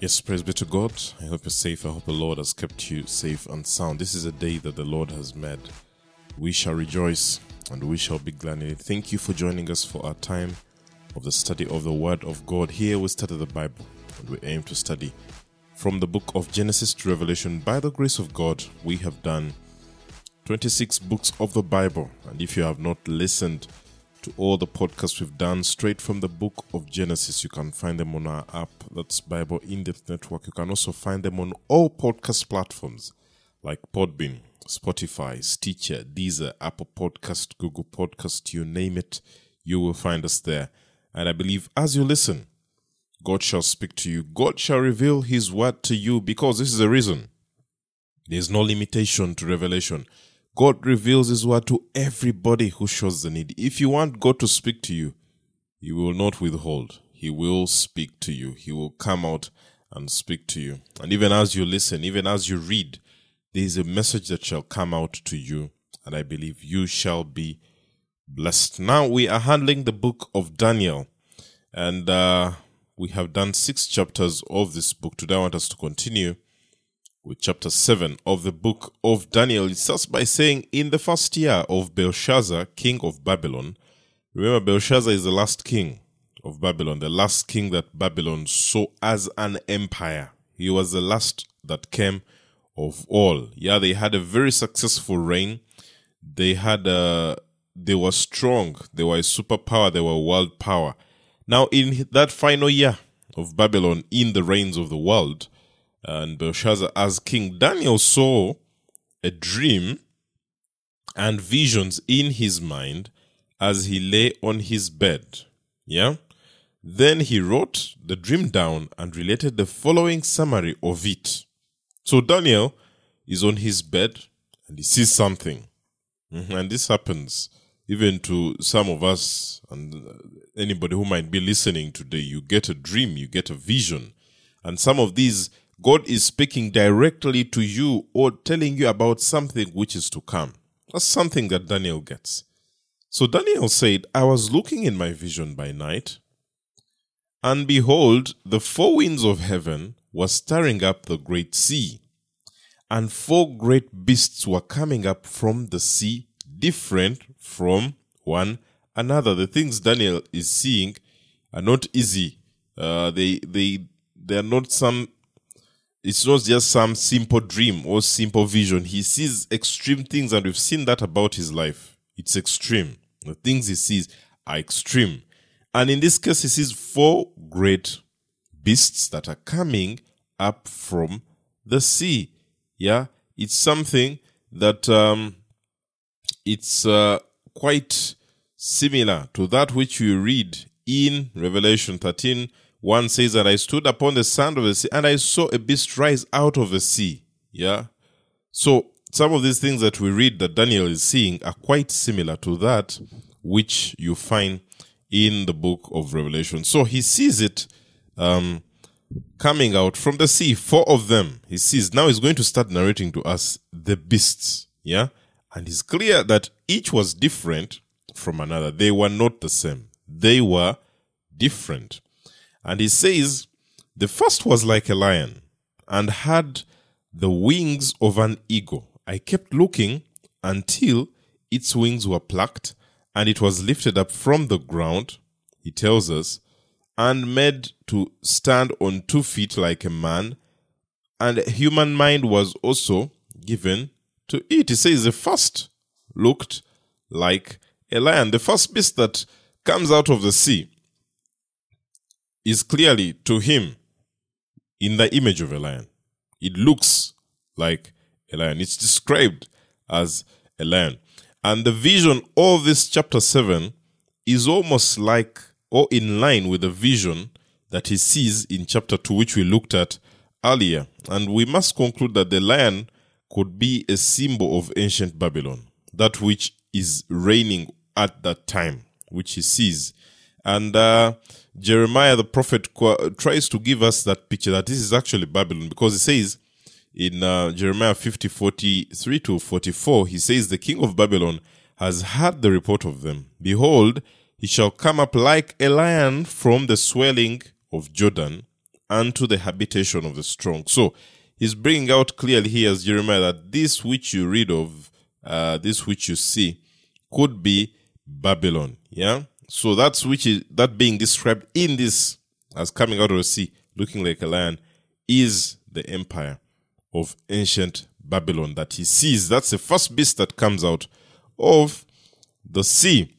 Yes, praise be to God. I hope you're safe. I hope the Lord has kept you safe and sound. This is a day that the Lord has made. We shall rejoice and we shall be glad in it. Thank you for joining us for our time of the study of the Word of God. Here we study the Bible and we aim to study from the book of Genesis to Revelation. By the grace of God, we have done 26 books of the Bible. And if you have not listened to all the podcasts we've done straight from the book of Genesis. You can find them on our app, that's Bible In Depth Network. You can also find them on all podcast platforms like Podbean, Spotify, Stitcher, Deezer, Apple Podcast, Google Podcast, you name it, you will find us there. And I believe as you listen, God shall speak to you. God shall reveal His word to you because this is the reason. There's no limitation to revelation. God reveals His word to everybody who shows the need. If you want God to speak to you, He will not withhold. He will speak to you. He will come out and speak to you. And even as you listen, even as you read, there is a message that shall come out to you. And I believe you shall be blessed. Now we are handling the book of Daniel. And uh, we have done six chapters of this book. Today I want us to continue with chapter 7 of the book of Daniel. It starts by saying, In the first year of Belshazzar, king of Babylon, remember Belshazzar is the last king of Babylon, the last king that Babylon saw as an empire. He was the last that came of all. Yeah, they had a very successful reign. They had a, they were strong. They were a superpower. They were world power. Now, in that final year of Babylon, in the reigns of the world, and Belshazzar as king, Daniel saw a dream and visions in his mind as he lay on his bed. Yeah? Then he wrote the dream down and related the following summary of it. So Daniel is on his bed and he sees something. Mhm. And this happens even to some of us and uh, anybody who might be listening today. You get a dream, you get a vision. And some of these God is speaking directly to you or telling you about something which is to come. That's something that Daniel gets. So Daniel said, I was looking in my vision by night, and behold, the four winds of heaven were stirring up the great sea, and four great beasts were coming up from the sea, different from one another. The things Daniel is seeing are not easy. Uh, they they they are not some it's not just some simple dream or simple vision. He sees extreme things, and we've seen that about his life. It's extreme. The things he sees are extreme. And in this case, he sees four great beasts that are coming up from the sea. Yeah, it's something that um, it's uh, quite similar to that which you read in Revelation 13 one says, And I stood upon the sand of the sea, and I saw a beast rise out of the sea. Yeah. So some of these things that we read that Daniel is seeing are quite similar to that which you find in the book of Revelation. So he sees it um, coming out from the sea, four of them. He sees. Now he's going to start narrating to us the beasts. Yeah. And it's clear that each was different from another. They were not the same. They were different. And he says, the first was like a lion and had the wings of an eagle. I kept looking until its wings were plucked and it was lifted up from the ground, he tells us, and made to stand on two feet like a man, and human mind was also given to it. He says the first looked like a lion, the first beast that comes out of the sea is clearly to him in the image of a lion. It looks like a lion. It's described as a lion. And the vision of this chapter 7 is almost like or in line with the vision that he sees in chapter 2, which we looked at earlier. And we must conclude that the lion could be a symbol of ancient Babylon, that which is reigning at that time, which he sees. And uh, Jeremiah the prophet tries to give us that picture that this is actually Babylon because he says in uh, Jeremiah 50 43 to 44, he says, The king of Babylon has heard the report of them. Behold, he shall come up like a lion from the swelling of Jordan, unto the habitation of the strong. So he's bringing out clearly here as Jeremiah that this which you read of, uh, this which you see, could be Babylon. Yeah. So that's which is that being described in this as coming out of the sea, looking like a lion, is the empire of ancient Babylon that he sees. That's the first beast that comes out of the sea.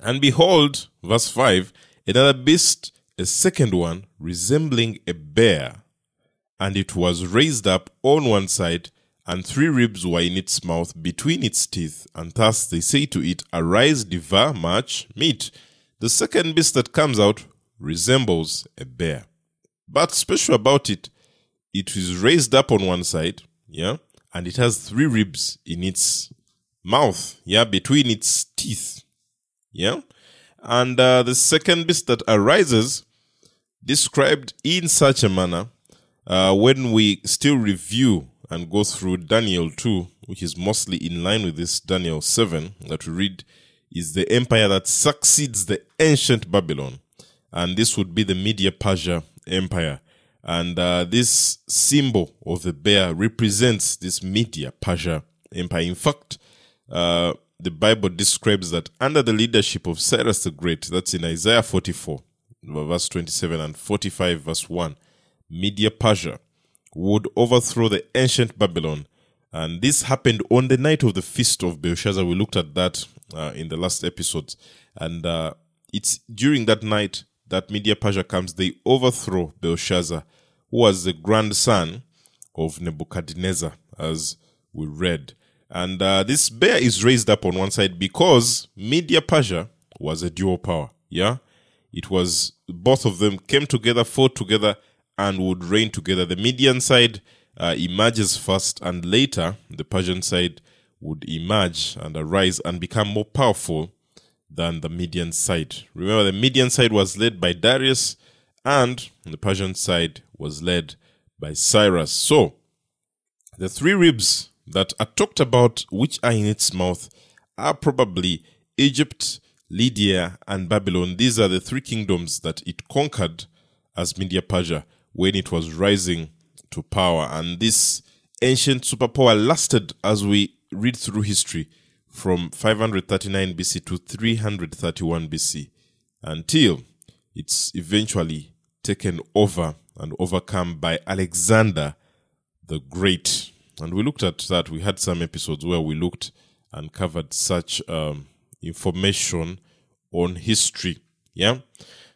And behold, verse 5 another beast, a second one, resembling a bear, and it was raised up on one side, and three ribs were in its mouth between its teeth, and thus they say to it, Arise, devour much meat. The second beast that comes out resembles a bear. But special about it, it is raised up on one side, yeah, and it has three ribs in its mouth, yeah, between its teeth, yeah. And uh, the second beast that arises, described in such a manner, uh, when we still review and go through Daniel 2, which is mostly in line with this Daniel 7 that we read, is the empire that succeeds the ancient Babylon. And this would be the Media Persia Empire. And uh, this symbol of the bear represents this Media Persia Empire. In fact, uh, the Bible describes that under the leadership of Cyrus the Great, that's in Isaiah 44, verse 27, and 45, verse 1, Media Persia would overthrow the ancient Babylon. And this happened on the night of the feast of Belshazzar. We looked at that uh, in the last episodes. And uh, it's during that night that Media Persia comes, they overthrow Belshazzar, who was the grandson of Nebuchadnezzar, as we read. And uh, this bear is raised up on one side because Media Persia was a dual power. Yeah. It was both of them came together, fought together, and would reign together. The Median side uh, emerges first, and later the Persian side would emerge and arise and become more powerful than the Median side. Remember, the Median side was led by Darius, and the Persian side was led by Cyrus. So, the three ribs that are talked about, which are in its mouth, are probably Egypt, Lydia, and Babylon. These are the three kingdoms that it conquered as Media Persia when it was rising to power. And this ancient superpower lasted as we read through history from 539 BC to 331 BC until it's eventually taken over and overcome by Alexander the Great. And we looked at that. We had some episodes where we looked and covered such um, information on history. Yeah.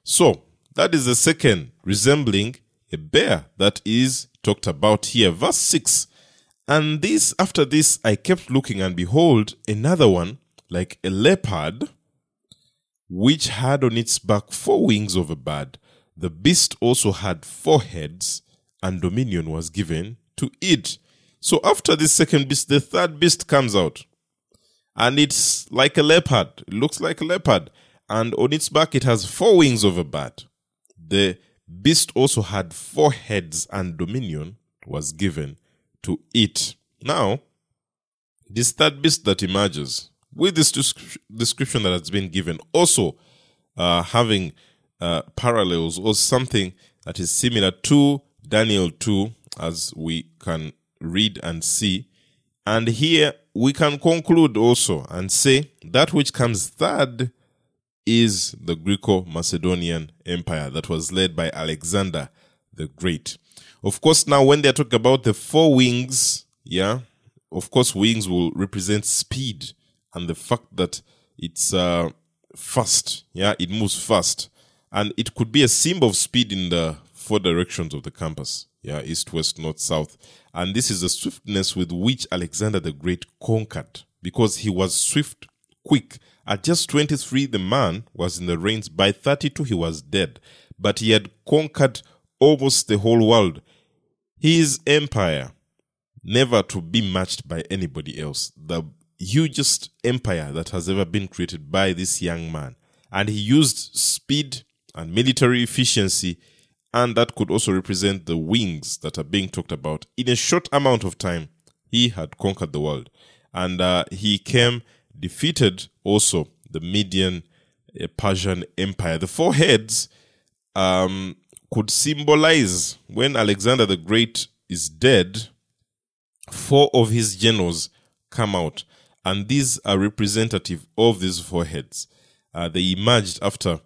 So that is the second, resembling a bear that is talked about here. Verse 6 and this, after this, I kept looking, and behold, another one, like a leopard, which had on its back four wings of a bird. The beast also had four heads, and dominion was given to it. So after this second beast, the third beast comes out. And it's like a leopard. It looks like a leopard. And on its back, it has four wings of a bird. The beast also had four heads, and dominion was given to it. Now, this third beast that emerges with this description that has been given, also uh, having uh, parallels or something that is similar to Daniel 2, as we can read and see. And here we can conclude also and say that which comes third is the Greco Macedonian Empire that was led by Alexander the Great. Of course, now when they're talking about the four wings, yeah, of course, wings will represent speed and the fact that it's uh, fast, yeah, it moves fast. And it could be a symbol of speed in the four directions of the compass, yeah, east, west, north, south. And this is the swiftness with which Alexander the Great conquered because he was swift, quick. At just 23, the man was in the reins. By 32, he was dead. But he had conquered almost the whole world. His empire, never to be matched by anybody else. The hugest empire that has ever been created by this young man. And he used speed and military efficiency, and that could also represent the wings that are being talked about. In a short amount of time, he had conquered the world. And uh, he came, defeated also the Median uh, Persian Empire. The four heads um, could symbolize when Alexander the Great is dead, four of his generals come out, and these are representative of these four heads. Uh, they emerged after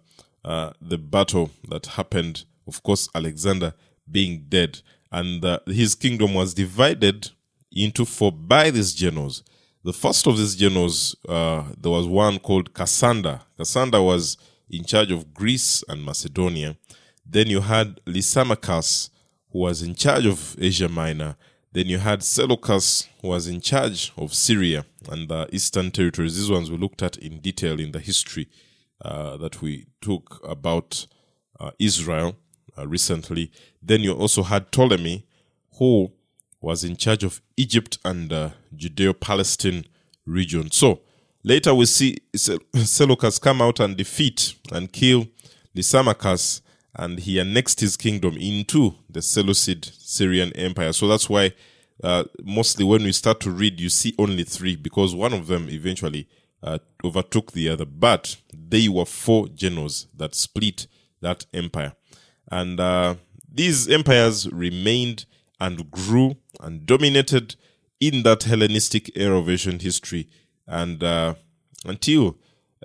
uh, the battle that happened, of course, Alexander being dead, and uh, his kingdom was divided into four by these generals. The first of these generals, uh, there was one called Cassander. Cassander was in charge of Greece and Macedonia. Then you had Lysimachus, who was in charge of Asia Minor. Then you had Seleucus, who was in charge of Syria and the eastern territories. These ones we looked at in detail in the history uh, that we took about uh, Israel uh, recently. Then you also had Ptolemy, who was in charge of Egypt and the Judeo Palestine region. So later we see Seleucus come out and defeat and kill the Lysimachus, and he annexed his kingdom into the Seleucid Syrian Empire. So that's why uh, mostly when we start to read, you see only three because one of them eventually uh, overtook the other. But they were four generals that split that empire. And uh, these empires remained and grew and dominated in that Hellenistic era of ancient history. And uh, until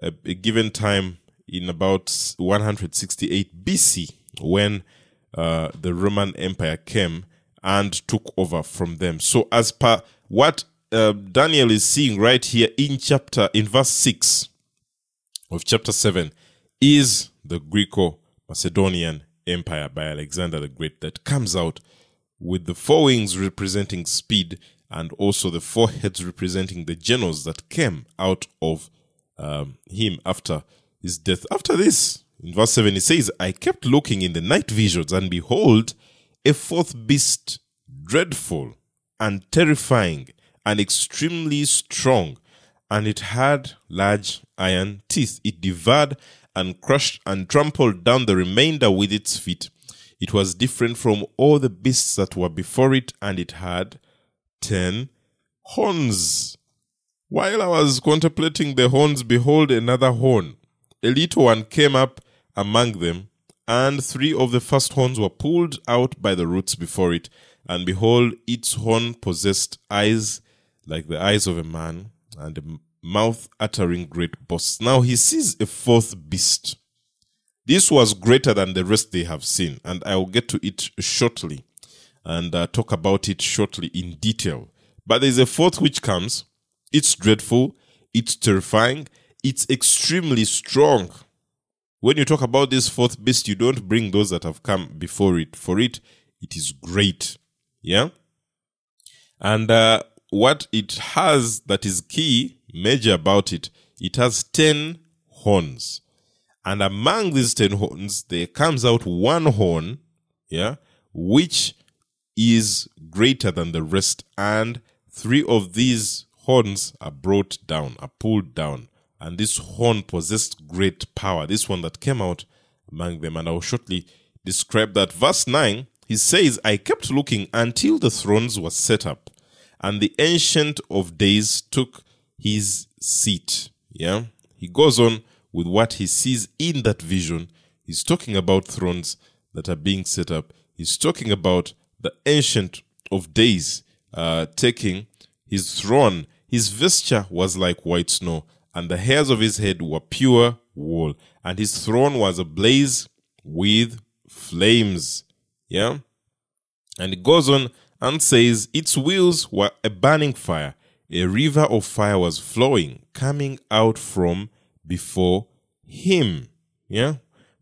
a, a, given time in about 168 BC, when uh, the Roman Empire came and took over from them. So, as per what uh, Daniel is seeing right here in chapter, in verse 6 of chapter 7, is the Greco Macedonian Empire by Alexander the Great that comes out with the four wings representing speed and also the four heads representing the generals that came out of um, him after his death. After this, in verse 7, he says, I kept looking in the night visions, and behold, a fourth beast, dreadful and terrifying and extremely strong, and it had large iron teeth. It devoured and crushed and trampled down the remainder with its feet. It was different from all the beasts that were before it, and it had ten horns. While I was contemplating the horns, behold, another horn. A little one came up among them, and three of the first horns were pulled out by the roots before it. And behold, its horn possessed eyes like the eyes of a man, and a mouth uttering great boasts. Now he sees a fourth beast this was greater than the rest they have seen, and I will get to it shortly and uh, talk about it shortly in detail. But there's a fourth which comes. It's dreadful, it's terrifying, it's extremely strong. When you talk about this fourth beast, you don't bring those that have come before it. For it, it is great. Yeah? And uh, what it has that is key, major about it, it has 10 horns. And among these 10 horns, there comes out one horn, yeah, which is greater than the rest. And three of these horns are brought down, are pulled down. And this horn possessed great power. This one that came out among them. And I will shortly describe that. Verse 9, he says, I kept looking until the thrones were set up, and the Ancient of Days took his seat. Yeah. He goes on with what he sees in that vision. He's talking about thrones that are being set up. He's talking about the Ancient of Days uh, taking his throne. His vesture was like white snow, and the hairs of his head were pure wool, and his throne was ablaze with flames. Yeah? And it goes on and says, Its wheels were a burning fire. A river of fire was flowing, coming out from before him. Yeah?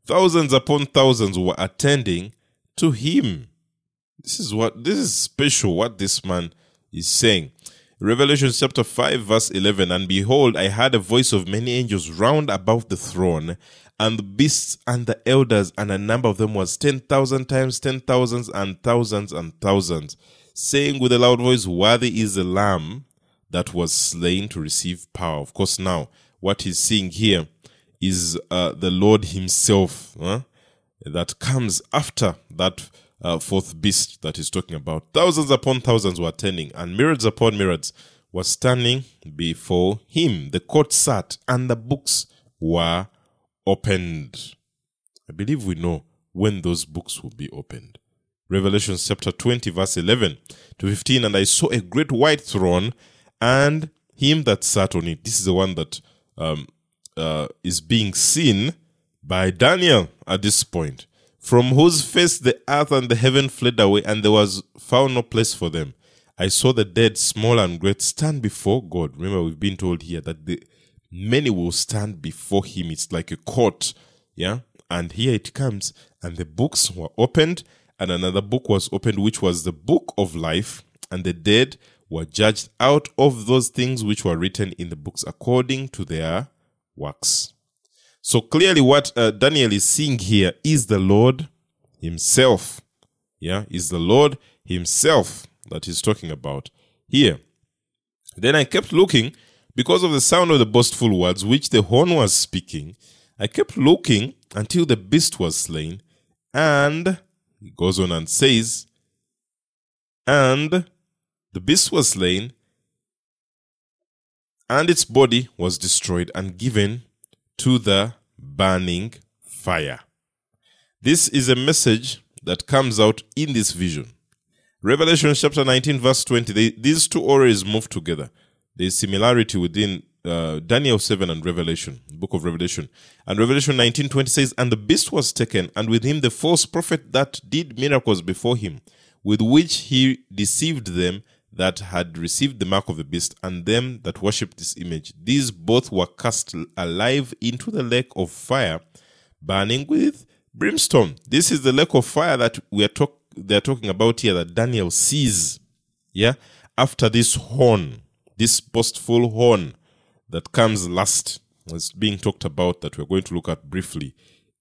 Thousands upon thousands were attending to him. This is what this is special what this man is saying. Revelation chapter 5, verse 11 And behold, I heard a voice of many angels round about the throne, and the beasts and the elders, and a number of them was 10,000 times ten thousands and thousands and thousands, saying with a loud voice, Worthy is the Lamb that was slain to receive power. Of course, now what he's seeing here is uh, the Lord Himself huh? that comes after that uh, fourth beast that he's talking about. Thousands upon thousands were attending, and myriads upon myriads were standing before him. The court sat, and the books were opened. I believe we know when those books will be opened. Revelation chapter 20, verse 11 to 15. And I saw a great white throne and him that sat on it. This is the one that um, uh, is being seen by Daniel at this point, from whose face the earth and the heaven fled away, and there was found no place for them. I saw the dead, small and great, stand before God. Remember, we've been told here that the many will stand before Him. It's like a court, yeah. And here it comes, and the books were opened, and another book was opened, which was the book of life, and the dead were judged out of those things which were written in the books according to their works. So clearly, what uh, Daniel is seeing here is the Lord Himself. Yeah, is the Lord Himself that he's talking about here. Then I kept looking because of the sound of the boastful words which the horn was speaking. I kept looking until the beast was slain, and he goes on and says, and the beast was slain, and its body was destroyed and given to the burning fire. This is a message that comes out in this vision. Revelation chapter 19, verse 20, they, these two always move together. There's similarity within uh, Daniel 7 and Revelation, book of Revelation. And Revelation 19, 20 says, And the beast was taken, and with him the false prophet that did miracles before him, with which he deceived them that had received the mark of the beast and them that worshipped this image. These both were cast alive into the lake of fire, burning with brimstone. This is the lake of fire that we are talk- they're talking about here that Daniel sees. Yeah, after this horn, this boastful horn that comes last, is being talked about that we're going to look at briefly,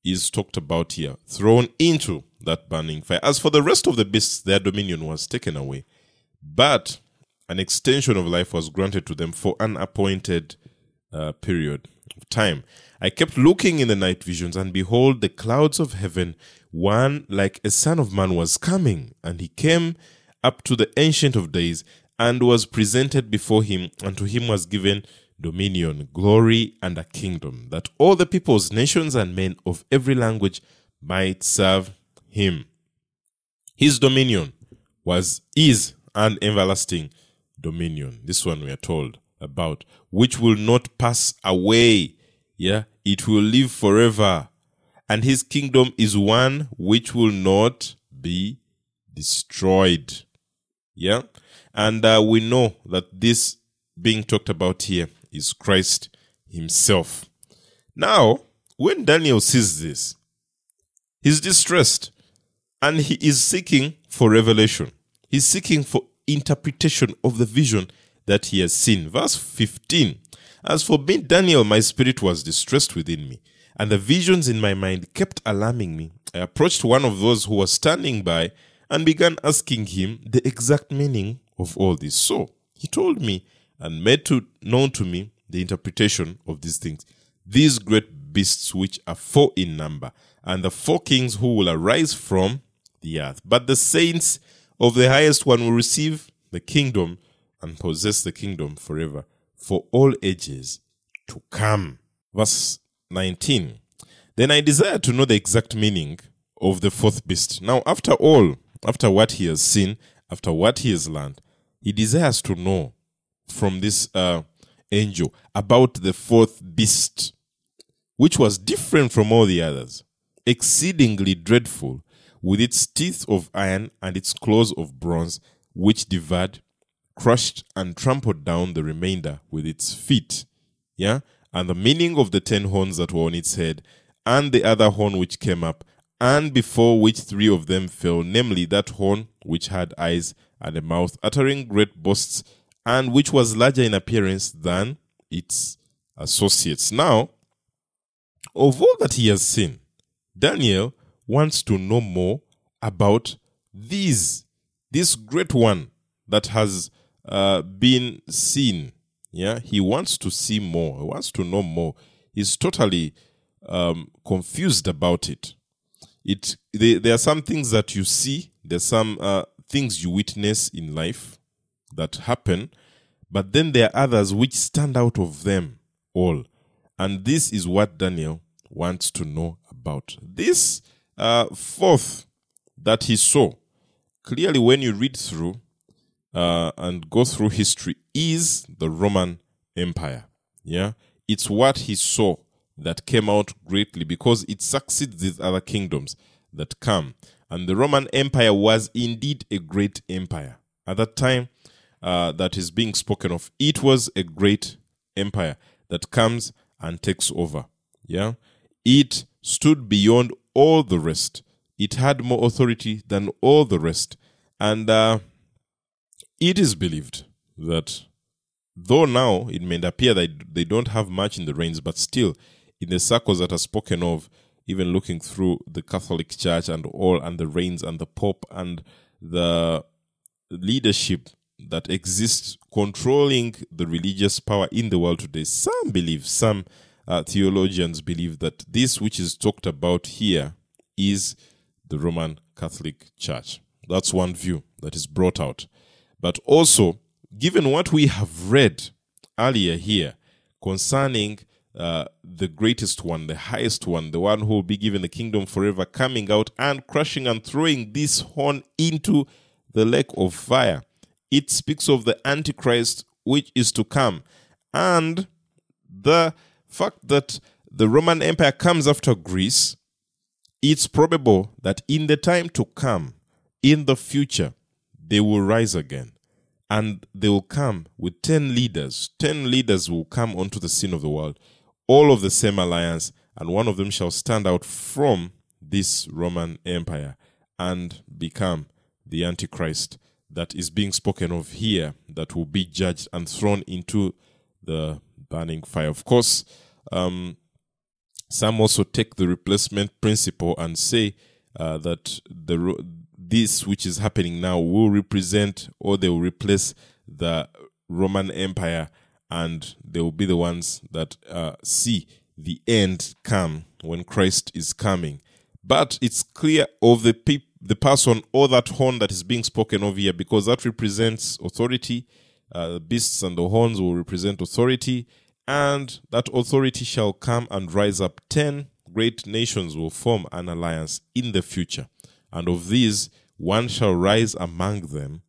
is talked about here, thrown into that burning fire. As for the rest of the beasts, their dominion was taken away, but an extension of life was granted to them for an appointed uh, period of time. I kept looking in the night visions, and behold, the clouds of heaven, one like a son of man was coming, and he came up to the Ancient of Days, and was presented before him, and to him was given dominion, glory, and a kingdom, that all the peoples, nations, and men of every language might serve him. His dominion was is an everlasting dominion. This one we are told about, which will not pass away. Yeah, it will live forever. And his kingdom is one which will not be destroyed. Yeah, and uh, we know that this being talked about here is Christ himself. Now, when Daniel sees this, he's distressed and he is seeking for revelation. He's seeking for interpretation of the vision that he has seen. Verse 15 As for me, Daniel, my spirit was distressed within me, and the visions in my mind kept alarming me. I approached one of those who was standing by and began asking him the exact meaning of all this. So he told me and made to, known to me the interpretation of these things. These great beasts, which are four in number, and the four kings who will arise from the earth. But the saints of the highest one will receive the kingdom and possess the kingdom forever for all ages to come. Verse 19. Then I desire to know the exact meaning of the fourth beast. Now, after all, after what he has seen, after what he has learned, he desires to know from this uh, angel about the fourth beast, which was different from all the others, exceedingly dreadful, with its teeth of iron and its claws of bronze, which devoured, crushed, and trampled down the remainder with its feet. Yeah? And the meaning of the ten horns that were on its head, and the other horn which came up, and before which three of them fell, namely that horn which had eyes and a mouth, uttering great boasts, and which was larger in appearance than its associates. Now, of all that he has seen, Daniel wants to know more about these, this great one that has uh, been seen. Yeah, he wants to see more. He wants to know more. He's totally um, confused about it. It they, there are some things that you see. There's some uh, things you witness in life that happen, but then there are others which stand out of them all, and this is what Daniel wants to know about. This uh, fourth that he saw, clearly when you read through uh, and go through history, is the Roman Empire. Yeah, it's what he saw that came out greatly because it succeeds these other kingdoms that come. And the Roman Empire was indeed a great empire. At that time uh, that is being spoken of, it was a great empire that comes and takes over. Yeah. It stood beyond all the rest. It had more authority than all the rest. And uh, it is believed that though now it may appear that they don't have much in the reins, but still in the circles that are spoken of, even looking through the Catholic Church and all, and the reigns and the Pope and the leadership that exists controlling the religious power in the world today, some believe, some uh, theologians believe that this which is talked about here is the Roman Catholic Church. That's one view that is brought out. But also, given what we have read earlier here concerning uh, the greatest one, the highest one, the one who will be given the kingdom forever, coming out and crushing and throwing this horn into the lake of fire. It speaks of the Antichrist which is to come. And the fact that the Roman Empire comes after Greece, it's probable that in the time to come, in the future, they will rise again. And they will come with 10 leaders. 10 leaders will come onto the scene of the world all of the same alliance, and one of them shall stand out from this Roman Empire and become the Antichrist that is being spoken of here, that will be judged and thrown into the burning fire. Of course, um, some also take the replacement principle and say uh, that the this which is happening now will represent or they will replace the Roman Empire and they will be the ones that uh, see the end come when Christ is coming. But it's clear of the pe- the person or that horn that is being spoken of here because that represents authority. Uh, the beasts and the horns will represent authority, and that authority shall come and rise up. Ten great nations will form an alliance in the future, and of these one shall rise among them,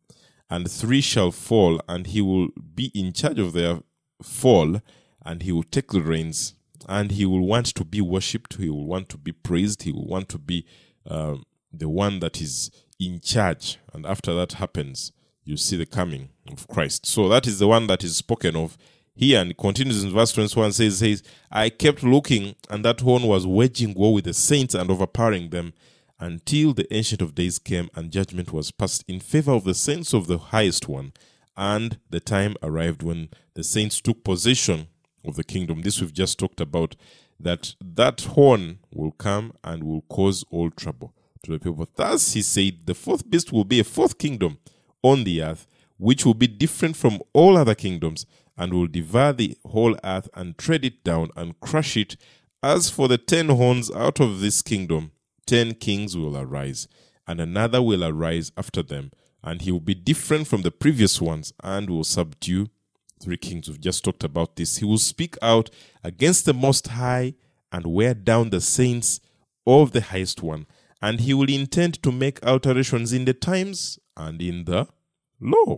and three shall fall, and he will be in charge of their fall and he will take the reins. And he will want to be worshipped he will want to be praised he will want to be uh, the one that is in charge. And after that happens you see the coming of christ. So that is the one that is spoken of here and continues in verse 21 says says i kept looking and that horn was waging war with the saints and overpowering them until the ancient of days came and judgment was passed in favor of the saints of the highest one and the time arrived when the saints took possession of the kingdom. This we've just talked about that that horn will come and will cause all trouble to the people. Thus he said, the fourth beast will be a fourth kingdom on the earth, which will be different from all other kingdoms, and will devour the whole earth and tread it down and crush it. As for the ten horns out of this kingdom, ten kings will arise, and another will arise after them and he will be different from the previous ones and will subdue three kings. We've just talked about this. He will speak out against the Most High and wear down the saints of the highest one. And he will intend to make alterations in the times and in the law.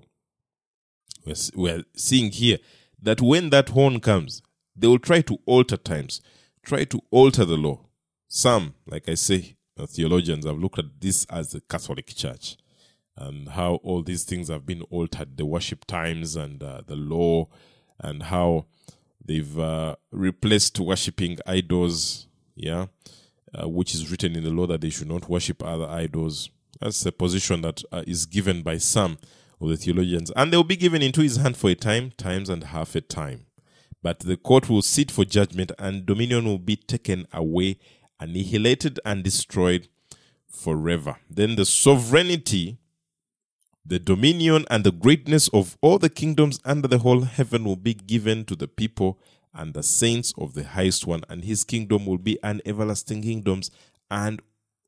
We're seeing here that when that horn comes, they will try to alter times, try to alter the law. Some, like I say, the theologians have looked at this as the Catholic Church and how all these things have been altered the worship times and uh, the law and how they've uh, replaced worshipping idols yeah uh, which is written in the law that they should not worship other idols that's a position that uh, is given by some of the theologians and they will be given into his hand for a time times and half a time. But the court will sit for judgment and dominion will be taken away annihilated and destroyed forever. Then the sovereignty the dominion and the greatness of all the kingdoms under the whole heaven will be given to the people and the saints of the highest one, and his kingdom will be an everlasting kingdom, and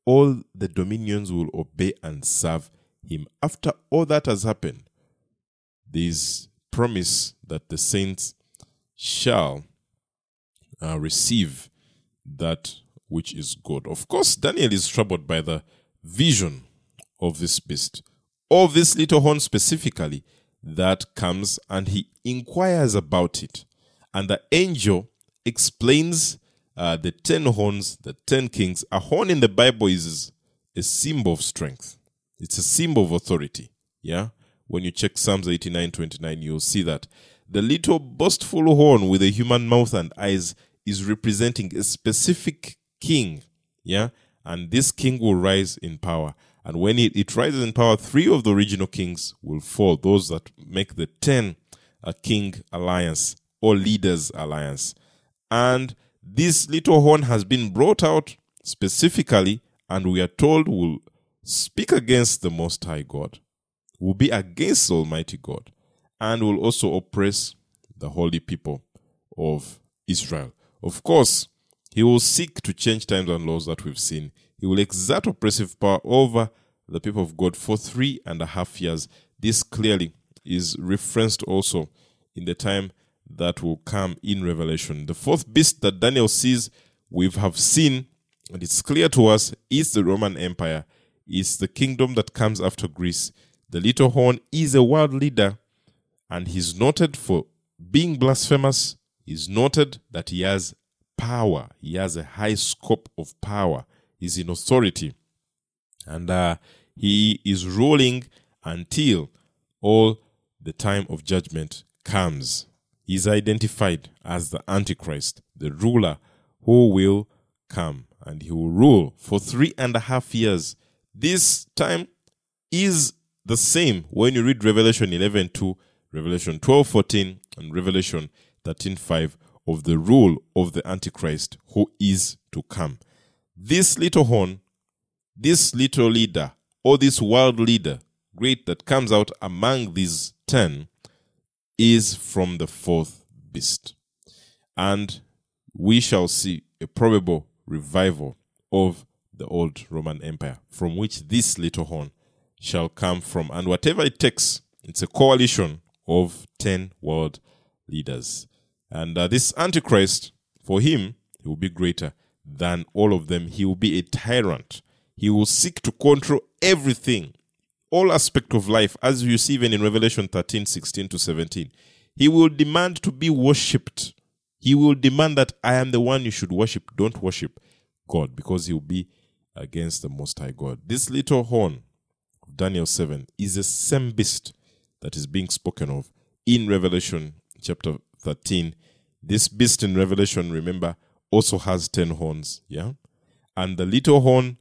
all the dominions will obey and serve him. After all that has happened, this promise that the saints shall uh, receive that which is good. Of course, Daniel is troubled by the vision of this beast, of this little horn specifically, that comes and he inquires about it. And the angel explains uh, the ten horns, the ten kings. A horn in the Bible is a symbol of strength, it's a symbol of authority. Yeah. When you check Psalms 89 29, you'll see that the little boastful horn with a human mouth and eyes is representing a specific king. Yeah. And this king will rise in power. And when it, it rises in power, three of the original kings will fall, those that make the 10 a king alliance or leaders alliance. And this little horn has been brought out specifically, and we are told will speak against the Most High God, will be against Almighty God, and will also oppress the holy people of Israel. Of course, he will seek to change times and laws that we've seen. He will exert oppressive power over the people of God for three and a half years. This clearly is referenced also in the time that will come in Revelation. The fourth beast that Daniel sees, we have seen, and it's clear to us, is the Roman Empire, is the kingdom that comes after Greece. The little horn is a world leader, and he's noted for being blasphemous. He's noted that he has power. He has a high scope of power. He's in authority. And uh, he is ruling until all the time of judgment comes. He is identified as the Antichrist, the ruler who will come and he will rule for three and a half years. This time is the same when you read Revelation 11 2, Revelation 12 14, and Revelation 13 5 of the rule of the Antichrist who is to come. This little horn, this little leader, or this world leader, great that comes out among these ten, is from the fourth beast. And we shall see a probable revival of the old Roman Empire, from which this little horn shall come from. And whatever it takes, it's a coalition of 10 world leaders. And uh, this Antichrist, for him, he will be greater than all of them. He will be a tyrant. He will seek to control everything, all aspect of life, as you see even in Revelation 13, 16 to 17. He will demand to be worshipped. He will demand that I am the one you should worship. Don't worship God because he will be against the Most High God. This little horn of Daniel 7 is the same beast that is being spoken of in Revelation chapter 13. This beast in Revelation, remember, also has 10 horns. Yeah. And the little horn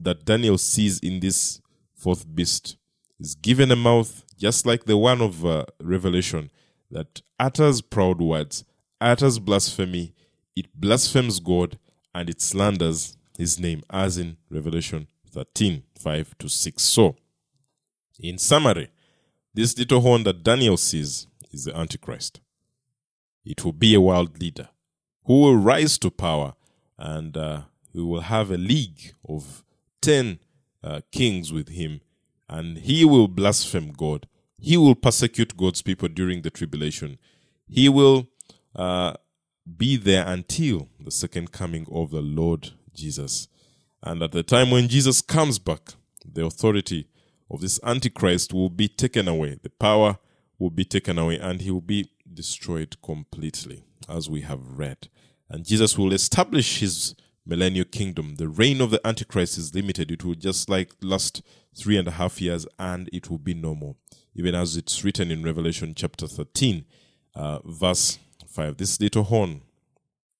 that Daniel sees in this fourth beast is given a mouth just like the one of uh, Revelation that utters proud words, utters blasphemy, it blasphemes God and it slanders his name, as in Revelation 13 5 to 6. So, in summary, this little horn that Daniel sees is the Antichrist. It will be a world leader who will rise to power and uh, will have a league of 10 uh, kings with him, and he will blaspheme God. He will persecute God's people during the tribulation. He will uh, be there until the second coming of the Lord Jesus. And at the time when Jesus comes back, the authority of this Antichrist will be taken away. The power will be taken away, and he will be destroyed completely, as we have read. And Jesus will establish his millennial kingdom. The reign of the Antichrist is limited. It will just like last three and a half years and it will be no more. Even as it's written in Revelation chapter 13, uh, verse 5. This little horn,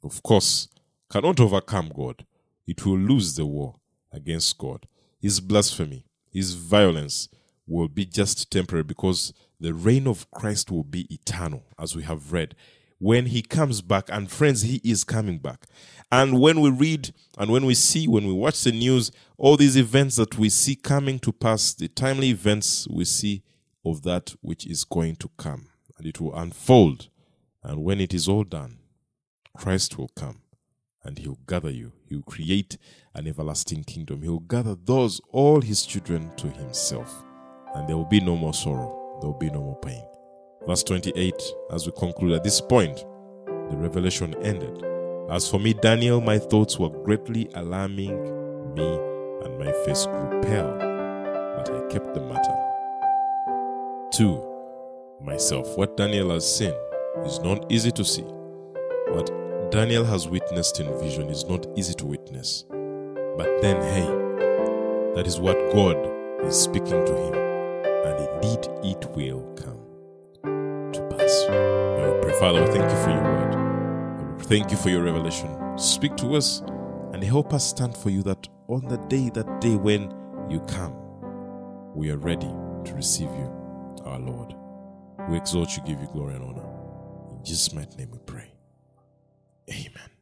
of course, cannot overcome God. It will lose the war against God. His blasphemy, his violence will be just temporary because the reign of Christ will be eternal, as we have read when he comes back. And friends, he is coming back. And when we read and when we see, when we watch the news, all these events that we see coming to pass, the timely events we see of that which is going to come, and it will unfold. And when it is all done, Christ will come and he'll gather you. He'll create an everlasting kingdom. He'll gather those, all his children, to himself. And there will be no more sorrow, there will be no more pain. Verse 28, as we conclude at this point, the revelation ended As for me, Daniel, my thoughts were greatly alarming me, and my face grew pale, but I kept the matter. 2. Myself, what Daniel has seen is not easy to see. What Daniel has witnessed in vision is not easy to witness. But then, hey, that is what God is speaking to him, and indeed it will come to pass. I will pray, Father, thank you for your word. Thank you for your revelation. Speak to us and help us stand for you that on the day, that day when you come, we are ready to receive you, our Lord. We exalt you, give you glory and honor. In Jesus' mighty name we pray. Amen.